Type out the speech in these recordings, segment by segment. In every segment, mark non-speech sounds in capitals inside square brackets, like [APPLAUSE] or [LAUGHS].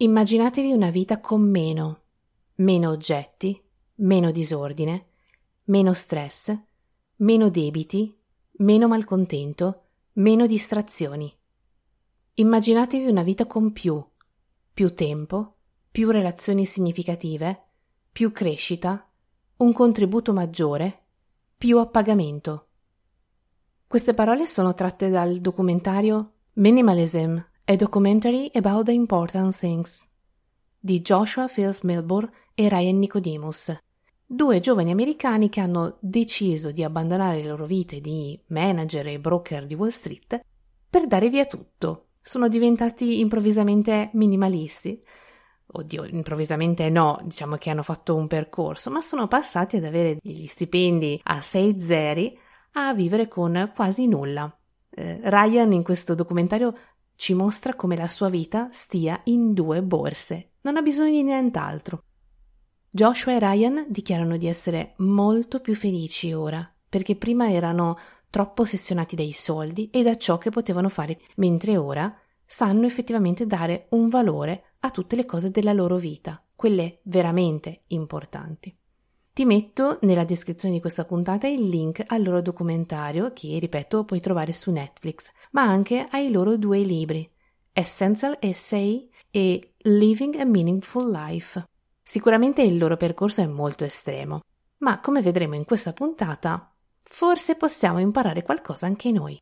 Immaginatevi una vita con meno, meno oggetti, meno disordine, meno stress, meno debiti, meno malcontento, meno distrazioni. Immaginatevi una vita con più, più tempo, più relazioni significative, più crescita, un contributo maggiore, più appagamento. Queste parole sono tratte dal documentario Minimalism, a documentary about the important things di Joshua Fields Milburn e Ryan Nicodemus, due giovani americani che hanno deciso di abbandonare le loro vite di manager e broker di Wall Street per dare via tutto. Sono diventati improvvisamente minimalisti oddio, improvvisamente no, diciamo che hanno fatto un percorso, ma sono passati ad avere degli stipendi a 6 zeri a vivere con quasi nulla. Eh, Ryan in questo documentario ci mostra come la sua vita stia in due borse, non ha bisogno di nient'altro. Joshua e Ryan dichiarano di essere molto più felici ora, perché prima erano troppo ossessionati dai soldi e da ciò che potevano fare, mentre ora sanno effettivamente dare un valore a tutte le cose della loro vita, quelle veramente importanti. Ti metto nella descrizione di questa puntata il link al loro documentario che, ripeto, puoi trovare su Netflix, ma anche ai loro due libri, Essential Essay e Living a Meaningful Life. Sicuramente il loro percorso è molto estremo, ma come vedremo in questa puntata, forse possiamo imparare qualcosa anche noi.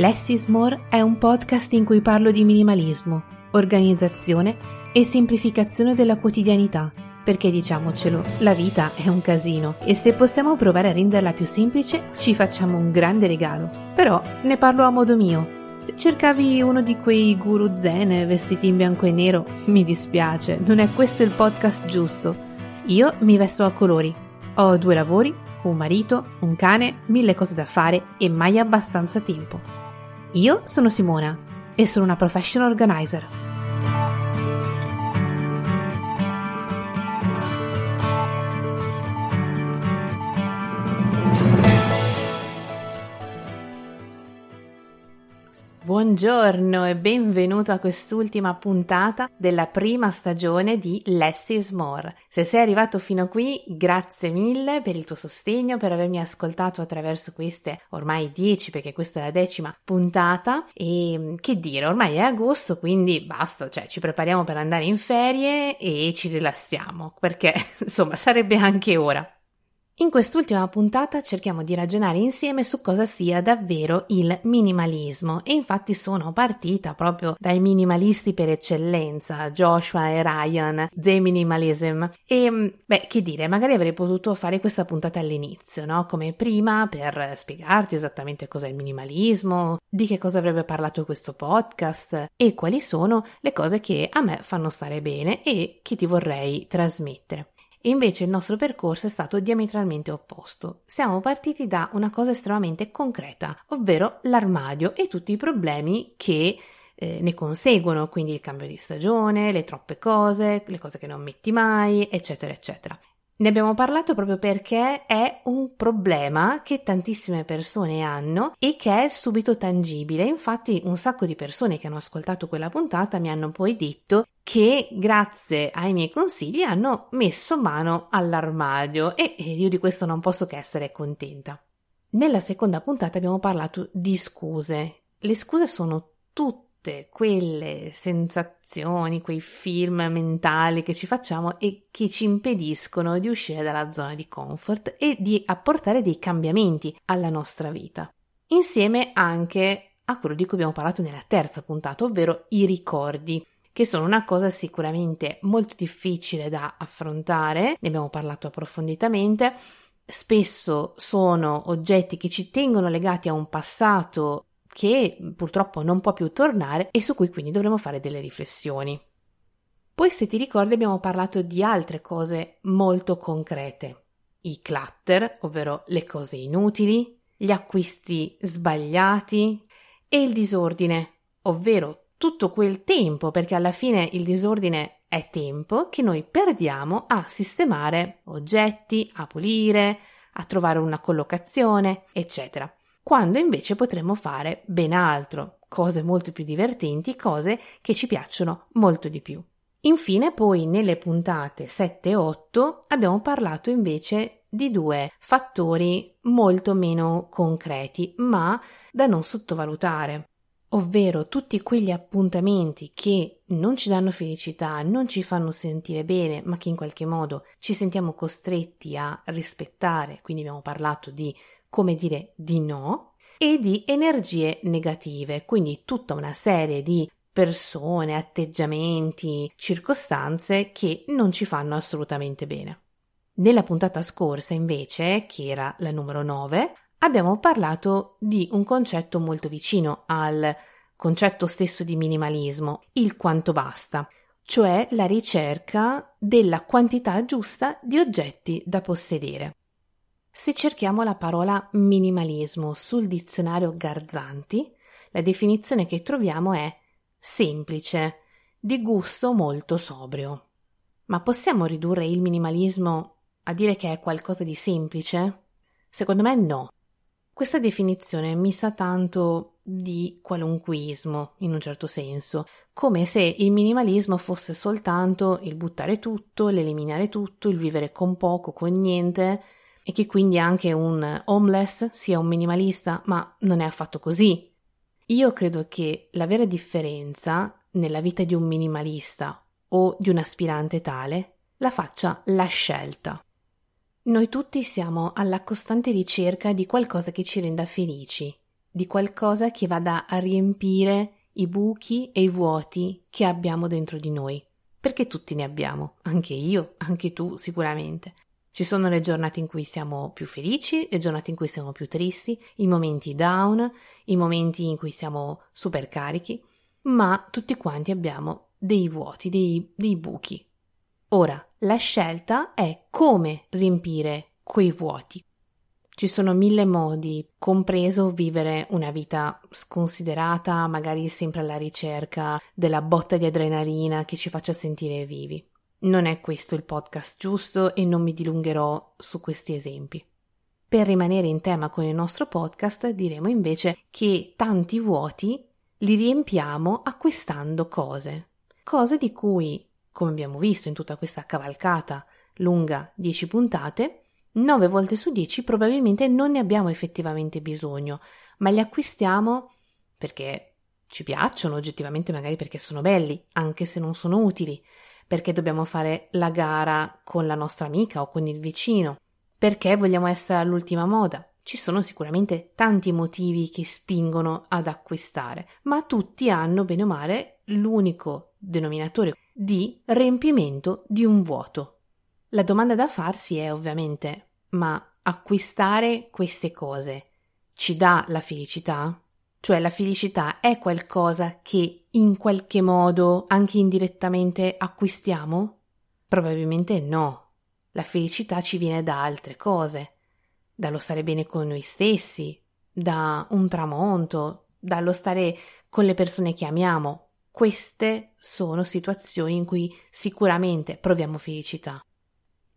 Less is More è un podcast in cui parlo di minimalismo, organizzazione e semplificazione della quotidianità, perché diciamocelo, la vita è un casino e se possiamo provare a renderla più semplice ci facciamo un grande regalo. Però ne parlo a modo mio. Se cercavi uno di quei guru zen vestiti in bianco e nero, mi dispiace, non è questo il podcast giusto. Io mi vesto a colori. Ho due lavori, un marito, un cane, mille cose da fare e mai abbastanza tempo. Io sono Simona e sono una professional organizer. Buongiorno e benvenuto a quest'ultima puntata della prima stagione di Less is More. Se sei arrivato fino a qui, grazie mille per il tuo sostegno, per avermi ascoltato attraverso queste ormai 10, perché questa è la decima puntata. E che dire, ormai è agosto, quindi basta, cioè ci prepariamo per andare in ferie e ci rilassiamo, perché [LAUGHS] insomma sarebbe anche ora. In quest'ultima puntata cerchiamo di ragionare insieme su cosa sia davvero il minimalismo e infatti sono partita proprio dai minimalisti per eccellenza, Joshua e Ryan, The Minimalism e beh, che dire, magari avrei potuto fare questa puntata all'inizio, no? Come prima per spiegarti esattamente cos'è il minimalismo, di che cosa avrebbe parlato questo podcast e quali sono le cose che a me fanno stare bene e che ti vorrei trasmettere. E invece il nostro percorso è stato diametralmente opposto. Siamo partiti da una cosa estremamente concreta, ovvero l'armadio e tutti i problemi che eh, ne conseguono, quindi il cambio di stagione, le troppe cose, le cose che non metti mai, eccetera, eccetera. Ne abbiamo parlato proprio perché è un problema che tantissime persone hanno e che è subito tangibile. Infatti un sacco di persone che hanno ascoltato quella puntata mi hanno poi detto che grazie ai miei consigli hanno messo mano all'armadio e io di questo non posso che essere contenta. Nella seconda puntata abbiamo parlato di scuse. Le scuse sono tutte quelle sensazioni, quei film mentali che ci facciamo e che ci impediscono di uscire dalla zona di comfort e di apportare dei cambiamenti alla nostra vita. Insieme anche a quello di cui abbiamo parlato nella terza puntata, ovvero i ricordi, che sono una cosa sicuramente molto difficile da affrontare, ne abbiamo parlato approfonditamente. Spesso sono oggetti che ci tengono legati a un passato che purtroppo non può più tornare e su cui quindi dovremo fare delle riflessioni. Poi se ti ricordi abbiamo parlato di altre cose molto concrete. I clutter, ovvero le cose inutili, gli acquisti sbagliati e il disordine, ovvero tutto quel tempo, perché alla fine il disordine è tempo che noi perdiamo a sistemare oggetti, a pulire, a trovare una collocazione, eccetera quando invece potremmo fare ben altro, cose molto più divertenti, cose che ci piacciono molto di più. Infine, poi nelle puntate 7 e 8 abbiamo parlato invece di due fattori molto meno concreti, ma da non sottovalutare, ovvero tutti quegli appuntamenti che non ci danno felicità, non ci fanno sentire bene, ma che in qualche modo ci sentiamo costretti a rispettare, quindi abbiamo parlato di come dire di no, e di energie negative, quindi tutta una serie di persone, atteggiamenti, circostanze che non ci fanno assolutamente bene. Nella puntata scorsa, invece, che era la numero 9, abbiamo parlato di un concetto molto vicino al concetto stesso di minimalismo, il quanto basta, cioè la ricerca della quantità giusta di oggetti da possedere. Se cerchiamo la parola minimalismo sul dizionario Garzanti, la definizione che troviamo è semplice, di gusto molto sobrio. Ma possiamo ridurre il minimalismo a dire che è qualcosa di semplice? Secondo me no. Questa definizione mi sa tanto di qualunquismo, in un certo senso, come se il minimalismo fosse soltanto il buttare tutto, l'eliminare tutto, il vivere con poco, con niente, e che quindi anche un homeless sia un minimalista, ma non è affatto così. Io credo che la vera differenza nella vita di un minimalista o di un aspirante tale la faccia la scelta. Noi tutti siamo alla costante ricerca di qualcosa che ci renda felici, di qualcosa che vada a riempire i buchi e i vuoti che abbiamo dentro di noi, perché tutti ne abbiamo, anche io, anche tu sicuramente. Ci sono le giornate in cui siamo più felici, le giornate in cui siamo più tristi, i momenti down, i momenti in cui siamo super carichi, ma tutti quanti abbiamo dei vuoti, dei, dei buchi. Ora, la scelta è come riempire quei vuoti. Ci sono mille modi, compreso vivere una vita sconsiderata, magari sempre alla ricerca della botta di adrenalina che ci faccia sentire vivi. Non è questo il podcast giusto e non mi dilungherò su questi esempi. Per rimanere in tema con il nostro podcast diremo invece che tanti vuoti li riempiamo acquistando cose, cose di cui, come abbiamo visto in tutta questa cavalcata lunga 10 puntate, 9 volte su 10 probabilmente non ne abbiamo effettivamente bisogno, ma li acquistiamo perché ci piacciono oggettivamente, magari perché sono belli, anche se non sono utili, perché dobbiamo fare la gara con la nostra amica o con il vicino, perché vogliamo essere all'ultima moda. Ci sono sicuramente tanti motivi che spingono ad acquistare, ma tutti hanno bene o male l'unico denominatore di riempimento di un vuoto. La domanda da farsi è ovviamente: ma acquistare queste cose ci dà la felicità? Cioè la felicità è qualcosa che in qualche modo, anche indirettamente, acquistiamo? Probabilmente no. La felicità ci viene da altre cose, dallo stare bene con noi stessi, da un tramonto, dallo stare con le persone che amiamo. Queste sono situazioni in cui sicuramente proviamo felicità.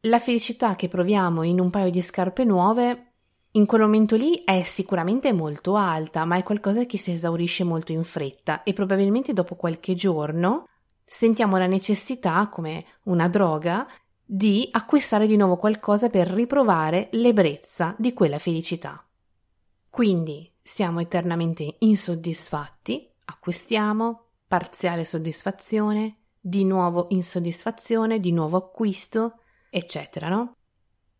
La felicità che proviamo in un paio di scarpe nuove in quel momento lì è sicuramente molto alta, ma è qualcosa che si esaurisce molto in fretta e probabilmente dopo qualche giorno sentiamo la necessità, come una droga, di acquistare di nuovo qualcosa per riprovare l'ebbrezza di quella felicità. Quindi siamo eternamente insoddisfatti, acquistiamo, parziale soddisfazione, di nuovo insoddisfazione, di nuovo acquisto, eccetera, no?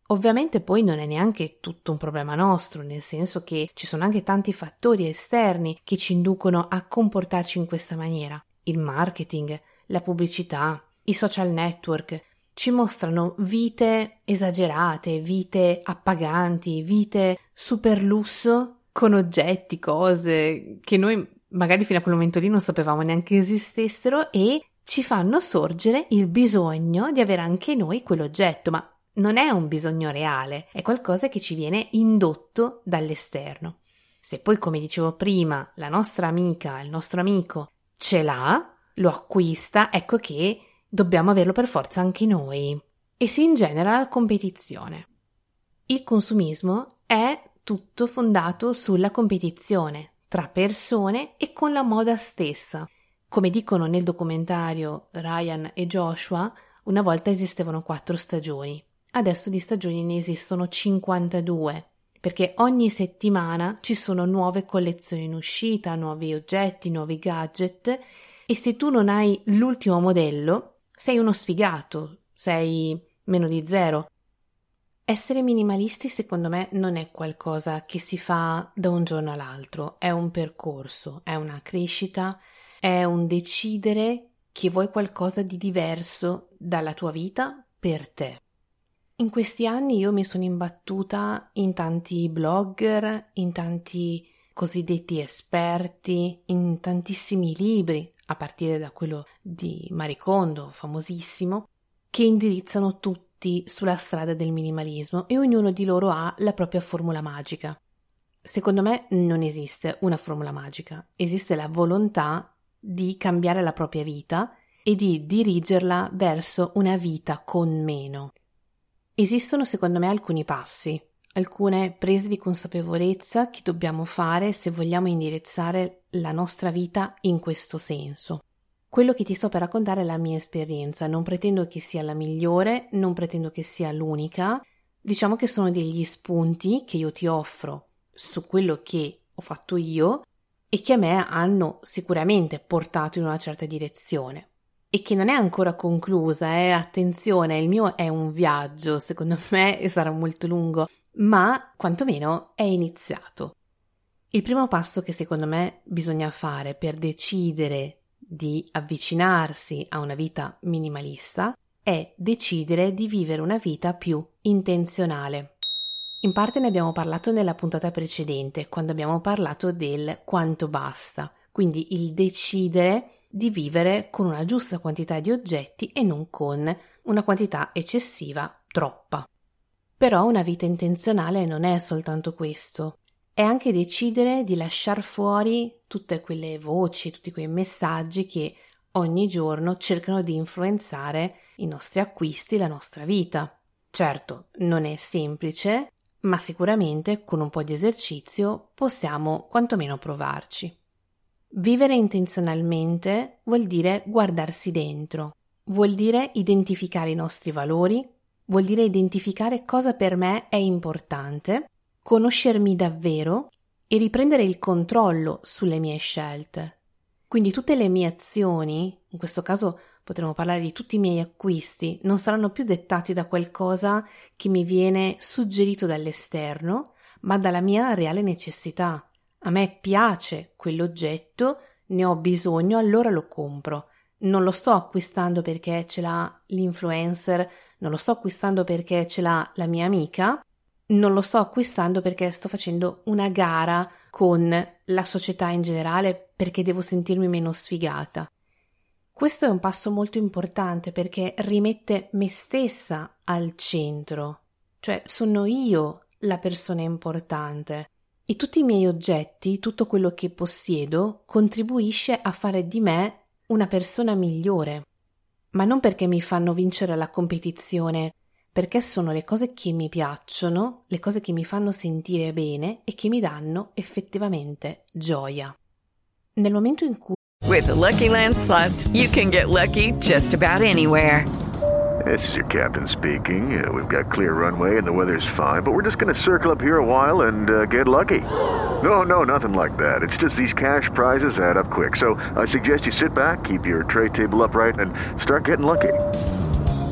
Ovviamente poi non è neanche tutto un problema nostro, nel senso che ci sono anche tanti fattori esterni che ci inducono a comportarci in questa maniera. Il marketing, la pubblicità, i social network ci mostrano vite esagerate, vite appaganti, vite super lusso con oggetti, cose che noi magari fino a quel momento lì non sapevamo neanche esistessero e ci fanno sorgere il bisogno di avere anche noi quell'oggetto, ma non è un bisogno reale, è qualcosa che ci viene indotto dall'esterno. Se poi, come dicevo prima, la nostra amica, il nostro amico ce l'ha, lo acquista, ecco che dobbiamo averlo per forza anche noi. E si ingenera la competizione. Il consumismo è tutto fondato sulla competizione tra persone e con la moda stessa. Come dicono nel documentario Ryan e Joshua, una volta esistevano quattro stagioni, adesso di stagioni ne esistono 52, perché ogni settimana ci sono nuove collezioni in uscita, nuovi oggetti, nuovi gadget e se tu non hai l'ultimo modello, sei uno sfigato, sei meno di zero. Essere minimalisti secondo me non è qualcosa che si fa da un giorno all'altro, è un percorso, è una crescita, è un decidere che vuoi qualcosa di diverso dalla tua vita per te. In questi anni io mi sono imbattuta in tanti blogger, in tanti cosiddetti esperti, in tantissimi libri, a partire da quello di Maricondo, famosissimo, che indirizzano tutti sulla strada del minimalismo e ognuno di loro ha la propria formula magica. Secondo me non esiste una formula magica, esiste la volontà di cambiare la propria vita e di dirigerla verso una vita con meno. Esistono secondo me alcuni passi, alcune prese di consapevolezza che dobbiamo fare se vogliamo indirizzare la nostra vita in questo senso. Quello che ti sto per raccontare è la mia esperienza, non pretendo che sia la migliore, non pretendo che sia l'unica, diciamo che sono degli spunti che io ti offro su quello che ho fatto io e che a me hanno sicuramente portato in una certa direzione e che non è ancora conclusa, eh? attenzione, il mio è un viaggio, secondo [LAUGHS] me sarà molto lungo, ma quantomeno è iniziato. Il primo passo che secondo me bisogna fare per decidere di avvicinarsi a una vita minimalista è decidere di vivere una vita più intenzionale. In parte ne abbiamo parlato nella puntata precedente, quando abbiamo parlato del quanto basta, quindi il decidere di vivere con una giusta quantità di oggetti e non con una quantità eccessiva, troppa. Però una vita intenzionale non è soltanto questo, è anche decidere di lasciare fuori tutte quelle voci, tutti quei messaggi che ogni giorno cercano di influenzare i nostri acquisti, la nostra vita. Certo, non è semplice, ma sicuramente con un po' di esercizio possiamo quantomeno provarci. Vivere intenzionalmente vuol dire guardarsi dentro, vuol dire identificare i nostri valori, vuol dire identificare cosa per me è importante, conoscermi davvero e riprendere il controllo sulle mie scelte. Quindi tutte le mie azioni, in questo caso potremmo parlare di tutti i miei acquisti, non saranno più dettati da qualcosa che mi viene suggerito dall'esterno, ma dalla mia reale necessità. A me piace quell'oggetto, ne ho bisogno, allora lo compro non lo sto acquistando perché ce l'ha l'influencer, non lo sto acquistando perché ce l'ha la mia amica, non lo sto acquistando perché sto facendo una gara con la società in generale perché devo sentirmi meno sfigata. Questo è un passo molto importante perché rimette me stessa al centro, cioè sono io la persona importante. E tutti i miei oggetti, tutto quello che possiedo, contribuisce a fare di me una persona migliore, ma non perché mi fanno vincere la competizione, perché sono le cose che mi piacciono, le cose che mi fanno sentire bene e che mi danno effettivamente gioia. Nel momento in cui With the Lucky Land slots, you can get lucky just about anywhere. This is your captain speaking. Uh, we've got clear runway and the weather's fine, but we're just going to circle up here a while and uh, get lucky. No, no, nothing like that. It's just these cash prizes add up quick. So I suggest you sit back, keep your tray table upright, and start getting lucky.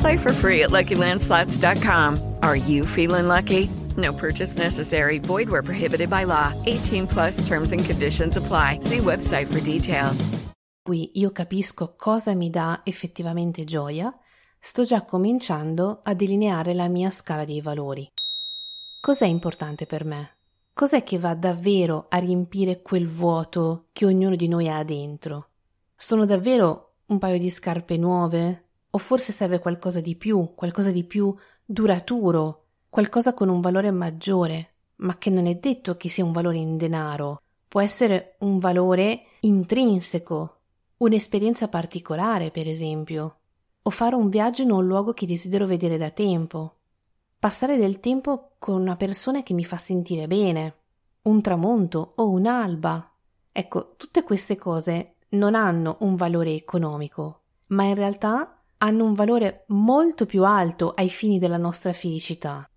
Play for free at LuckyLandSlots.com. Are you feeling lucky? No purchase necessary. Void where prohibited by law. 18 plus terms and conditions apply. See website for details. cui io capisco cosa mi dà effettivamente gioia, sto già cominciando a delineare la mia scala dei valori. Cos'è importante per me? Cos'è che va davvero a riempire quel vuoto che ognuno di noi ha dentro? Sono davvero un paio di scarpe nuove? O forse serve qualcosa di più, qualcosa di più duraturo, qualcosa con un valore maggiore, ma che non è detto che sia un valore in denaro, può essere un valore intrinseco, un'esperienza particolare, per esempio, o fare un viaggio in un luogo che desidero vedere da tempo, passare del tempo con una persona che mi fa sentire bene, un tramonto o un'alba. Ecco, tutte queste cose non hanno un valore economico, ma in realtà hanno un valore molto più alto ai fini della nostra felicità.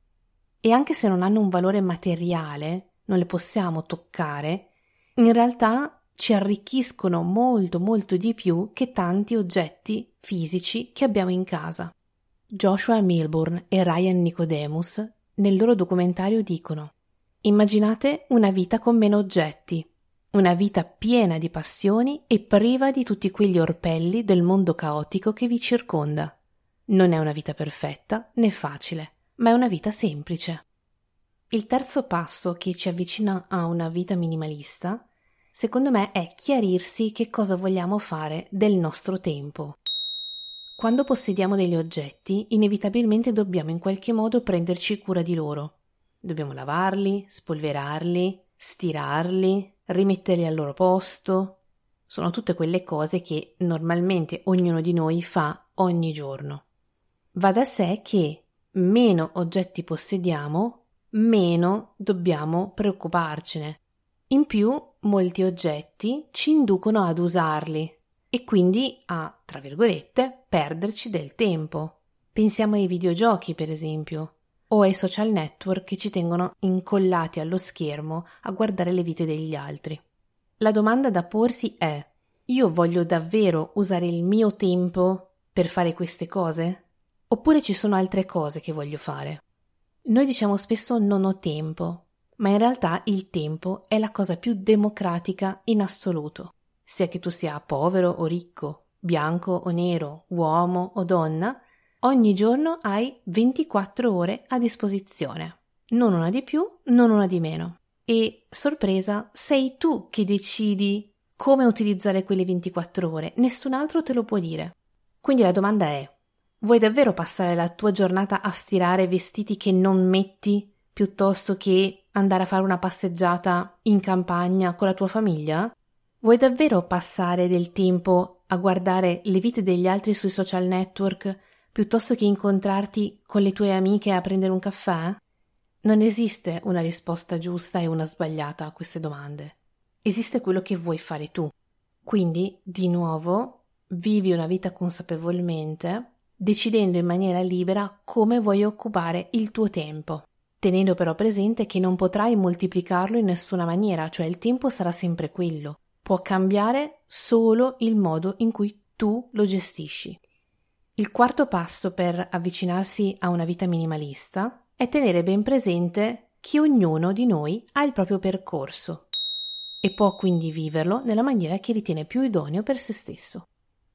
E anche se non hanno un valore materiale, non le possiamo toccare, in realtà ci arricchiscono molto molto di più che tanti oggetti fisici che abbiamo in casa. Joshua Milburn e Ryan Nicodemus nel loro documentario dicono Immaginate una vita con meno oggetti, una vita piena di passioni e priva di tutti quegli orpelli del mondo caotico che vi circonda. Non è una vita perfetta né facile, ma è una vita semplice. Il terzo passo che ci avvicina a una vita minimalista, secondo me, è chiarirsi che cosa vogliamo fare del nostro tempo. Quando possediamo degli oggetti, inevitabilmente dobbiamo in qualche modo prenderci cura di loro. Dobbiamo lavarli, spolverarli, stirarli, rimetterli al loro posto. Sono tutte quelle cose che normalmente ognuno di noi fa ogni giorno. Va da sé che meno oggetti possediamo, meno dobbiamo preoccuparcene. In più, molti oggetti ci inducono ad usarli e quindi a, tra virgolette, perderci del tempo. Pensiamo ai videogiochi, per esempio o ai social network che ci tengono incollati allo schermo a guardare le vite degli altri. La domanda da porsi è io voglio davvero usare il mio tempo per fare queste cose? Oppure ci sono altre cose che voglio fare? Noi diciamo spesso non ho tempo, ma in realtà il tempo è la cosa più democratica in assoluto. Sia che tu sia povero o ricco, bianco o nero, uomo o donna, Ogni giorno hai 24 ore a disposizione, non una di più, non una di meno. E sorpresa, sei tu che decidi come utilizzare quelle 24 ore, nessun altro te lo può dire. Quindi la domanda è: vuoi davvero passare la tua giornata a stirare vestiti che non metti piuttosto che andare a fare una passeggiata in campagna con la tua famiglia? Vuoi davvero passare del tempo a guardare le vite degli altri sui social network piuttosto che incontrarti con le tue amiche a prendere un caffè? Non esiste una risposta giusta e una sbagliata a queste domande. Esiste quello che vuoi fare tu. Quindi, di nuovo, vivi una vita consapevolmente, decidendo in maniera libera come vuoi occupare il tuo tempo, tenendo però presente che non potrai moltiplicarlo in nessuna maniera, cioè il tempo sarà sempre quello. Può cambiare solo il modo in cui tu lo gestisci. Il quarto passo per avvicinarsi a una vita minimalista è tenere ben presente che ognuno di noi ha il proprio percorso e può quindi viverlo nella maniera che ritiene più idoneo per se stesso.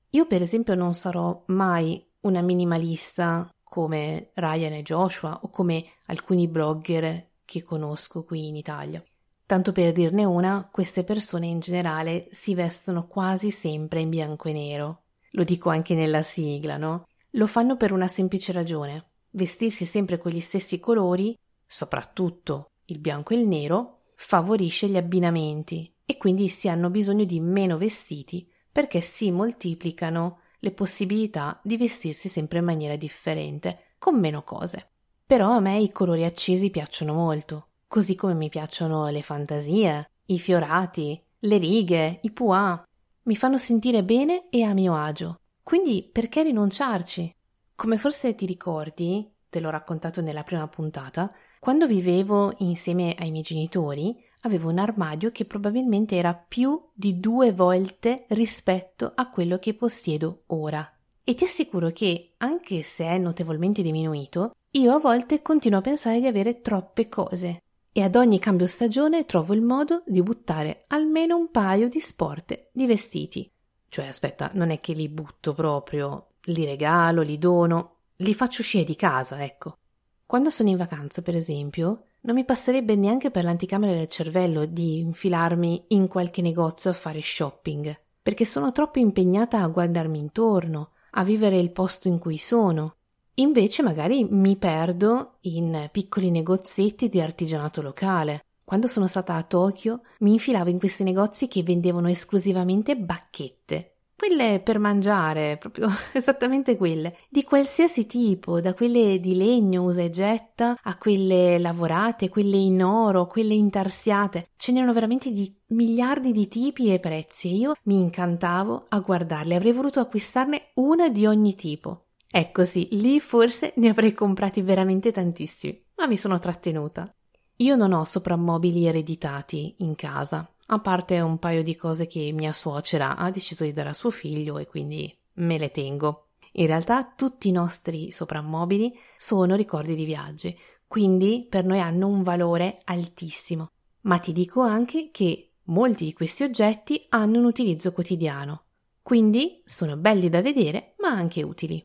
Io per esempio non sarò mai una minimalista come Ryan e Joshua o come alcuni blogger che conosco qui in Italia. Tanto per dirne una, queste persone in generale si vestono quasi sempre in bianco e nero lo dico anche nella sigla, no? Lo fanno per una semplice ragione. Vestirsi sempre con gli stessi colori, soprattutto il bianco e il nero, favorisce gli abbinamenti e quindi si hanno bisogno di meno vestiti perché si moltiplicano le possibilità di vestirsi sempre in maniera differente, con meno cose. Però a me i colori accesi piacciono molto, così come mi piacciono le fantasie, i fiorati, le righe, i pois, mi fanno sentire bene e a mio agio. Quindi perché rinunciarci? Come forse ti ricordi, te l'ho raccontato nella prima puntata, quando vivevo insieme ai miei genitori avevo un armadio che probabilmente era più di due volte rispetto a quello che possiedo ora. E ti assicuro che, anche se è notevolmente diminuito, io a volte continuo a pensare di avere troppe cose e ad ogni cambio stagione trovo il modo di buttare almeno un paio di sporte di vestiti. Cioè, aspetta, non è che li butto proprio, li regalo, li dono, li faccio uscire di casa, ecco. Quando sono in vacanza, per esempio, non mi passerebbe neanche per l'anticamera del cervello di infilarmi in qualche negozio a fare shopping, perché sono troppo impegnata a guardarmi intorno, a vivere il posto in cui sono. Invece magari mi perdo in piccoli negozietti di artigianato locale. Quando sono stata a Tokyo mi infilavo in questi negozi che vendevano esclusivamente bacchette, quelle per mangiare, proprio [LAUGHS] esattamente quelle, di qualsiasi tipo, da quelle di legno usa e getta a quelle lavorate, quelle in oro, quelle intarsiate. Ce n'erano veramente di miliardi di tipi e prezzi e io mi incantavo a guardarle, avrei voluto acquistarne una di ogni tipo. Ecco sì, lì forse ne avrei comprati veramente tantissimi, ma mi sono trattenuta. Io non ho soprammobili ereditati in casa, a parte un paio di cose che mia suocera ha deciso di dare a suo figlio e quindi me le tengo. In realtà tutti i nostri soprammobili sono ricordi di viaggi, quindi per noi hanno un valore altissimo. Ma ti dico anche che molti di questi oggetti hanno un utilizzo quotidiano, quindi sono belli da vedere ma anche utili.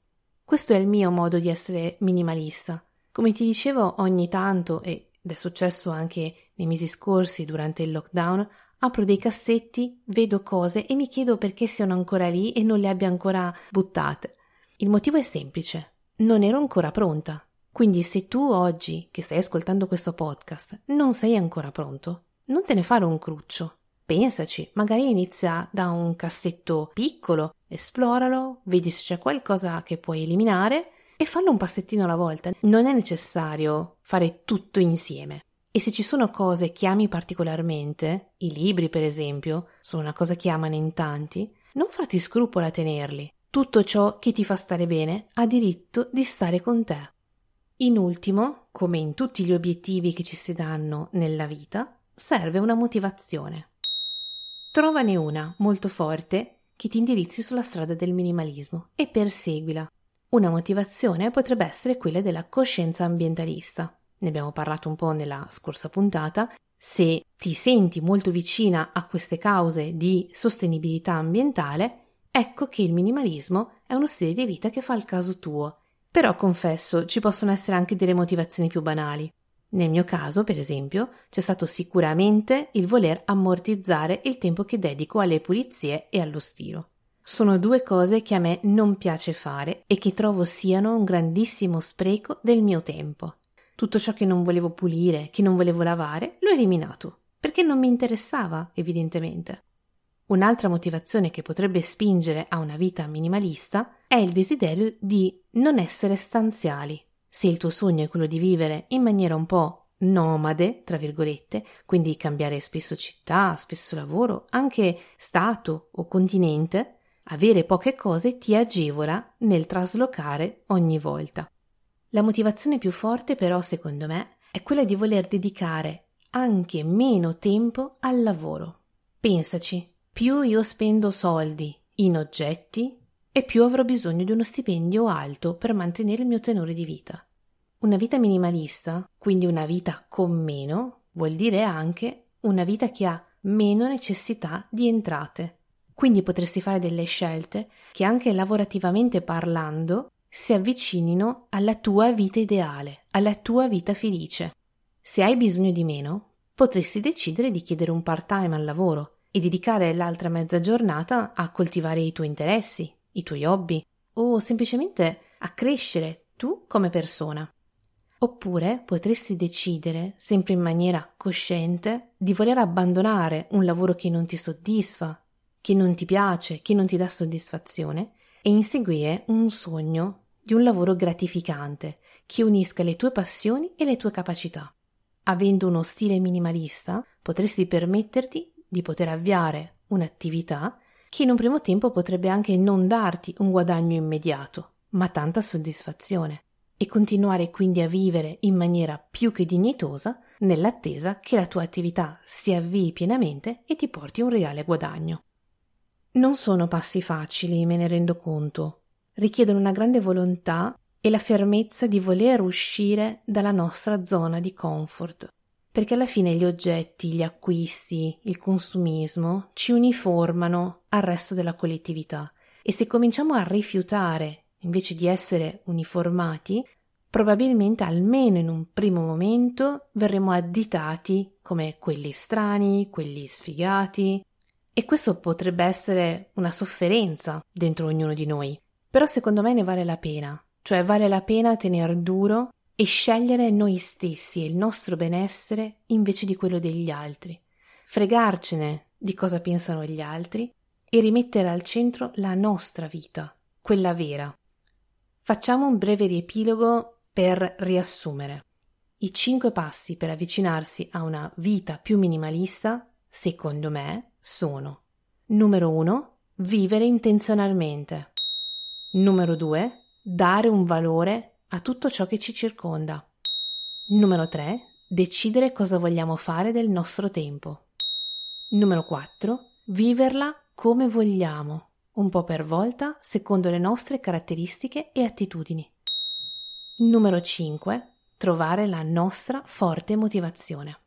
Questo è il mio modo di essere minimalista. Come ti dicevo, ogni tanto, ed è successo anche nei mesi scorsi durante il lockdown, Apro dei cassetti, vedo cose e mi chiedo perché siano ancora lì e non le abbia ancora buttate. Il motivo è semplice. Non ero ancora pronta. Quindi se tu oggi, che stai ascoltando questo podcast, non sei ancora pronto, non te ne fare un cruccio. Pensaci, magari inizia da un cassetto piccolo, esploralo, vedi se c'è qualcosa che puoi eliminare e fallo un passettino alla volta. Non è necessario fare tutto insieme. E se ci sono cose che ami particolarmente, i libri per esempio, sono una cosa che amano in tanti, non farti scrupolo a tenerli. Tutto ciò che ti fa stare bene ha diritto di stare con te. In ultimo, come in tutti gli obiettivi che ci si danno nella vita, serve una motivazione. Trovane una molto forte che ti indirizzi sulla strada del minimalismo e perseguila. Una motivazione potrebbe essere quella della coscienza ambientalista ne abbiamo parlato un po' nella scorsa puntata, se ti senti molto vicina a queste cause di sostenibilità ambientale, ecco che il minimalismo è uno stile di vita che fa il caso tuo. Però confesso, ci possono essere anche delle motivazioni più banali. Nel mio caso, per esempio, c'è stato sicuramente il voler ammortizzare il tempo che dedico alle pulizie e allo stiro. Sono due cose che a me non piace fare e che trovo siano un grandissimo spreco del mio tempo. Tutto ciò che non volevo pulire, che non volevo lavare, l'ho eliminato, perché non mi interessava, evidentemente. Un'altra motivazione che potrebbe spingere a una vita minimalista è il desiderio di non essere stanziali. Se il tuo sogno è quello di vivere in maniera un po' nomade, tra virgolette, quindi cambiare spesso città, spesso lavoro, anche stato o continente, avere poche cose ti agevola nel traslocare ogni volta. La motivazione più forte però, secondo me, è quella di voler dedicare anche meno tempo al lavoro. Pensaci, più io spendo soldi in oggetti e più avrò bisogno di uno stipendio alto per mantenere il mio tenore di vita. Una vita minimalista, quindi una vita con meno, vuol dire anche una vita che ha meno necessità di entrate. Quindi potresti fare delle scelte che anche lavorativamente parlando si avvicinino alla tua vita ideale, alla tua vita felice. Se hai bisogno di meno, potresti decidere di chiedere un part-time al lavoro e dedicare l'altra mezza giornata a coltivare i tuoi interessi, i tuoi hobby o semplicemente a crescere tu come persona. Oppure potresti decidere, sempre in maniera cosciente, di voler abbandonare un lavoro che non ti soddisfa, che non ti piace, che non ti dà soddisfazione e inseguire un sogno di un lavoro gratificante che unisca le tue passioni e le tue capacità. Avendo uno stile minimalista, potresti permetterti di poter avviare un'attività che in un primo tempo potrebbe anche non darti un guadagno immediato, ma tanta soddisfazione, e continuare quindi a vivere in maniera più che dignitosa nell'attesa che la tua attività si avvii pienamente e ti porti un reale guadagno. Non sono passi facili, me ne rendo conto, richiedono una grande volontà e la fermezza di voler uscire dalla nostra zona di comfort. perché alla fine gli oggetti, gli acquisti, il consumismo ci uniformano al resto della collettività e se cominciamo a rifiutare invece di essere uniformati, probabilmente almeno in un primo momento verremo additati come quelli strani, quelli sfigati e questo potrebbe essere una sofferenza dentro ognuno di noi. Però secondo me ne vale la pena, cioè vale la pena tenere duro e scegliere noi stessi e il nostro benessere invece di quello degli altri, fregarcene di cosa pensano gli altri e rimettere al centro la nostra vita, quella vera. Facciamo un breve riepilogo per riassumere. I cinque passi per avvicinarsi a una vita più minimalista, secondo me, sono numero uno, vivere intenzionalmente. Numero due, dare un valore a tutto ciò che ci circonda. Numero 3. Decidere cosa vogliamo fare del nostro tempo. Numero 4. Viverla come vogliamo, un po' per volta, secondo le nostre caratteristiche e attitudini. Numero 5. Trovare la nostra forte motivazione.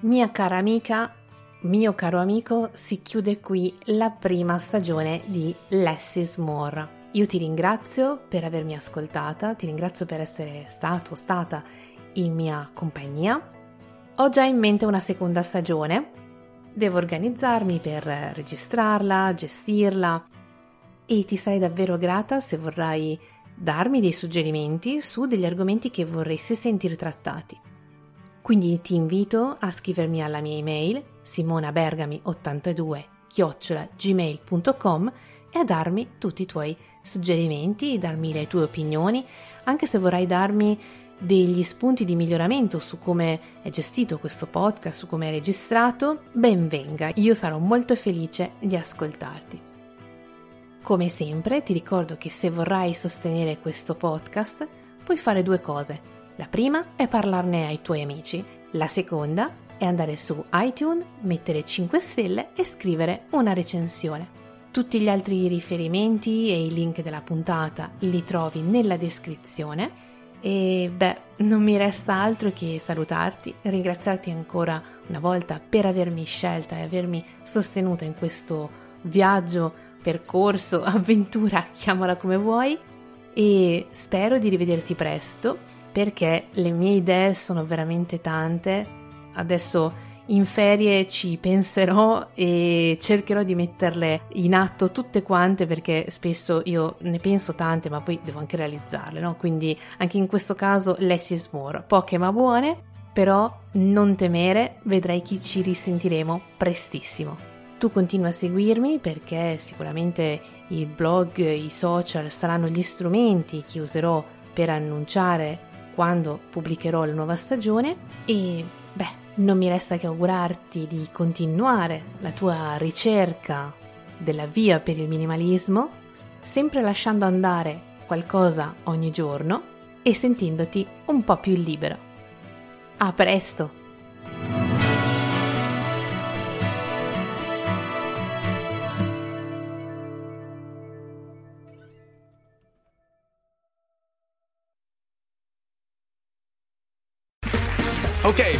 Mia cara amica, mio caro amico, si chiude qui la prima stagione di Less is More. Io ti ringrazio per avermi ascoltata, ti ringrazio per essere stato o stata in mia compagnia. Ho già in mente una seconda stagione, devo organizzarmi per registrarla, gestirla e ti sarei davvero grata se vorrai darmi dei suggerimenti su degli argomenti che vorresti sentire trattati. Quindi ti invito a scrivermi alla mia email simonabergami82 gmail.com e a darmi tutti i tuoi suggerimenti, darmi le tue opinioni, anche se vorrai darmi degli spunti di miglioramento su come è gestito questo podcast, su come è registrato, ben venga, io sarò molto felice di ascoltarti. Come sempre ti ricordo che se vorrai sostenere questo podcast puoi fare due cose la prima è parlarne ai tuoi amici, la seconda è andare su iTunes, mettere 5 stelle e scrivere una recensione. Tutti gli altri riferimenti e i link della puntata li trovi nella descrizione e beh, non mi resta altro che salutarti, ringraziarti ancora una volta per avermi scelta e avermi sostenuta in questo viaggio, percorso, [LAUGHS] avventura, chiamala come vuoi e spero di rivederti presto perché le mie idee sono veramente tante. Adesso in ferie ci penserò e cercherò di metterle in atto tutte quante perché spesso io ne penso tante ma poi devo anche realizzarle, no? Quindi anche in questo caso less is more, poche ma buone, però non temere, vedrai che ci risentiremo prestissimo. Tu continua a seguirmi perché sicuramente il blog, i social saranno gli strumenti che userò per annunciare quando pubblicherò la nuova stagione e non mi resta che augurarti di continuare la tua ricerca della via per il minimalismo, sempre lasciando andare qualcosa ogni giorno e sentendoti un po' più libero. A presto!